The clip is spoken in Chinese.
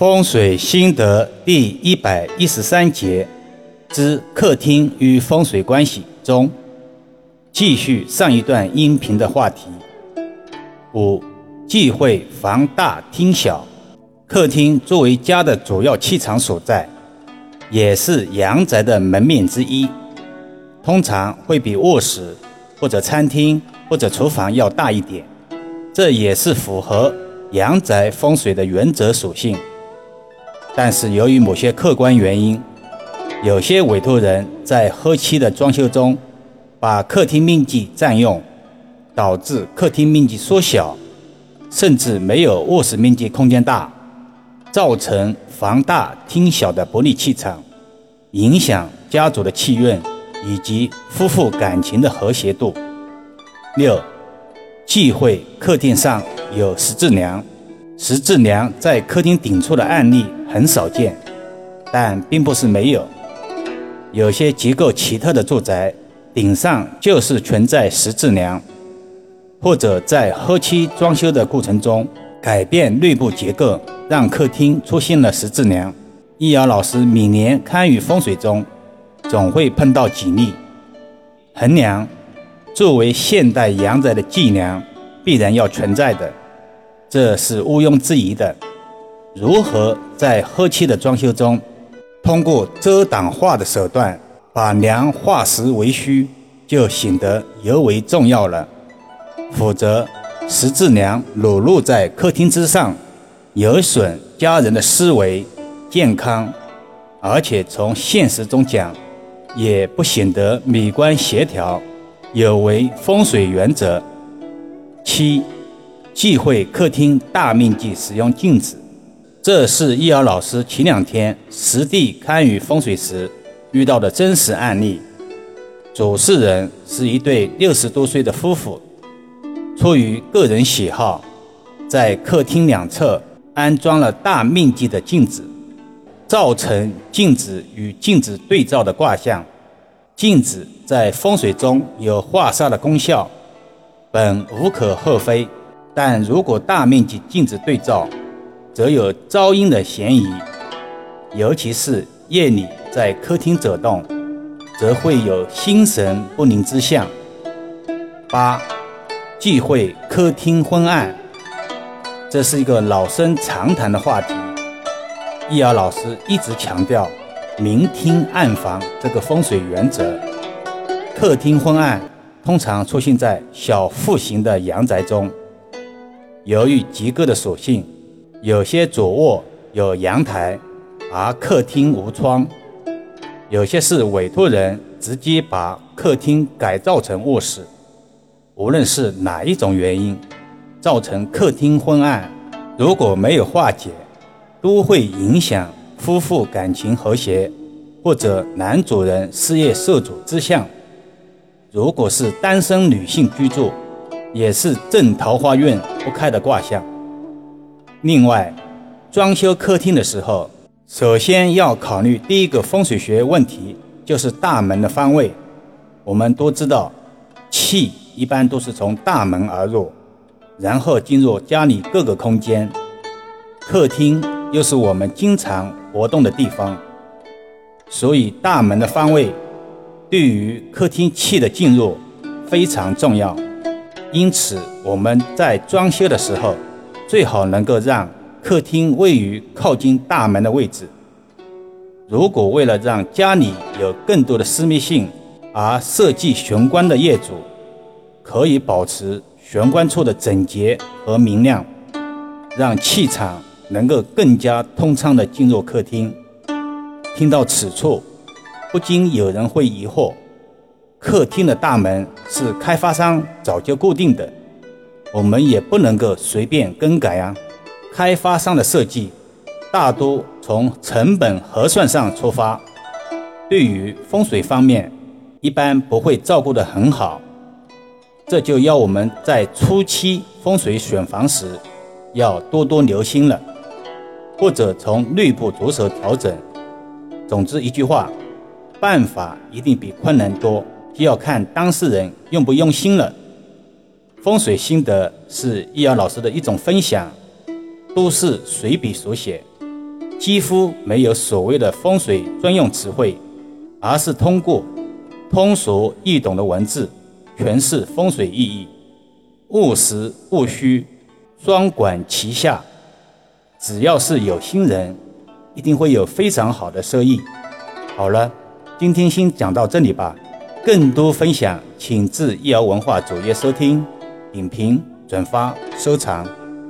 风水心得第一百一十三节之客厅与风水关系中，继续上一段音频的话题。五忌讳房大厅小。客厅作为家的主要气场所在，也是阳宅的门面之一，通常会比卧室或者餐厅或者厨房要大一点。这也是符合阳宅风水的原则属性。但是由于某些客观原因，有些委托人在后期的装修中，把客厅面积占用，导致客厅面积缩小，甚至没有卧室面积空间大，造成房大厅小的不利气场，影响家族的气运以及夫妇感情的和谐度。六，忌讳客厅上有十字梁。十字梁在客厅顶处的案例很少见，但并不是没有。有些结构奇特的住宅顶上就是存在十字梁，或者在后期装修的过程中改变内部结构，让客厅出现了十字梁。易遥老师每年看与风水中，总会碰到几例。横梁作为现代阳宅的脊梁，必然要存在的。这是毋庸置疑的。如何在后期的装修中，通过遮挡化的手段把梁化实为虚，就显得尤为重要了。否则，十字梁裸露在客厅之上，有损家人的思维健康，而且从现实中讲，也不显得美观协调，有违风水原则。七。忌讳客厅大面积使用镜子，这是易遥老师前两天实地看与风水时遇到的真实案例。主事人是一对六十多岁的夫妇，出于个人喜好，在客厅两侧安装了大面积的镜子，造成镜子与镜子对照的卦象。镜子在风水中有化煞的功效，本无可厚非。但如果大面积镜子对照，则有招阴的嫌疑，尤其是夜里在客厅走动，则会有心神不宁之象。八，忌讳客厅昏暗，这是一个老生常谈的话题。易遥老师一直强调明厅暗房这个风水原则。客厅昏暗通常出现在小户型的阳宅中。由于结构的属性，有些主卧有阳台，而客厅无窗；有些是委托人直接把客厅改造成卧室。无论是哪一种原因，造成客厅昏暗，如果没有化解，都会影响夫妇感情和谐，或者男主人事业受阻之象。如果是单身女性居住，也是正桃花运不开的卦象。另外，装修客厅的时候，首先要考虑第一个风水学问题，就是大门的方位。我们都知道，气一般都是从大门而入，然后进入家里各个空间。客厅又是我们经常活动的地方，所以大门的方位对于客厅气的进入非常重要。因此，我们在装修的时候，最好能够让客厅位于靠近大门的位置。如果为了让家里有更多的私密性而设计玄关的业主，可以保持玄关处的整洁和明亮，让气场能够更加通畅地进入客厅。听到此处，不禁有人会疑惑。客厅的大门是开发商早就固定的，我们也不能够随便更改啊。开发商的设计大多从成本核算上出发，对于风水方面一般不会照顾得很好，这就要我们在初期风水选房时要多多留心了，或者从内部着手调整。总之一句话，办法一定比困难多。就要看当事人用不用心了。风水心得是易遥老师的一种分享，都是随笔所写，几乎没有所谓的风水专用词汇，而是通过通俗易懂的文字诠释风水意义，务实务虚，双管齐下。只要是有心人，一定会有非常好的收益。好了，今天先讲到这里吧。更多分享，请至易瑶文化主页收听、影评、转发、收藏。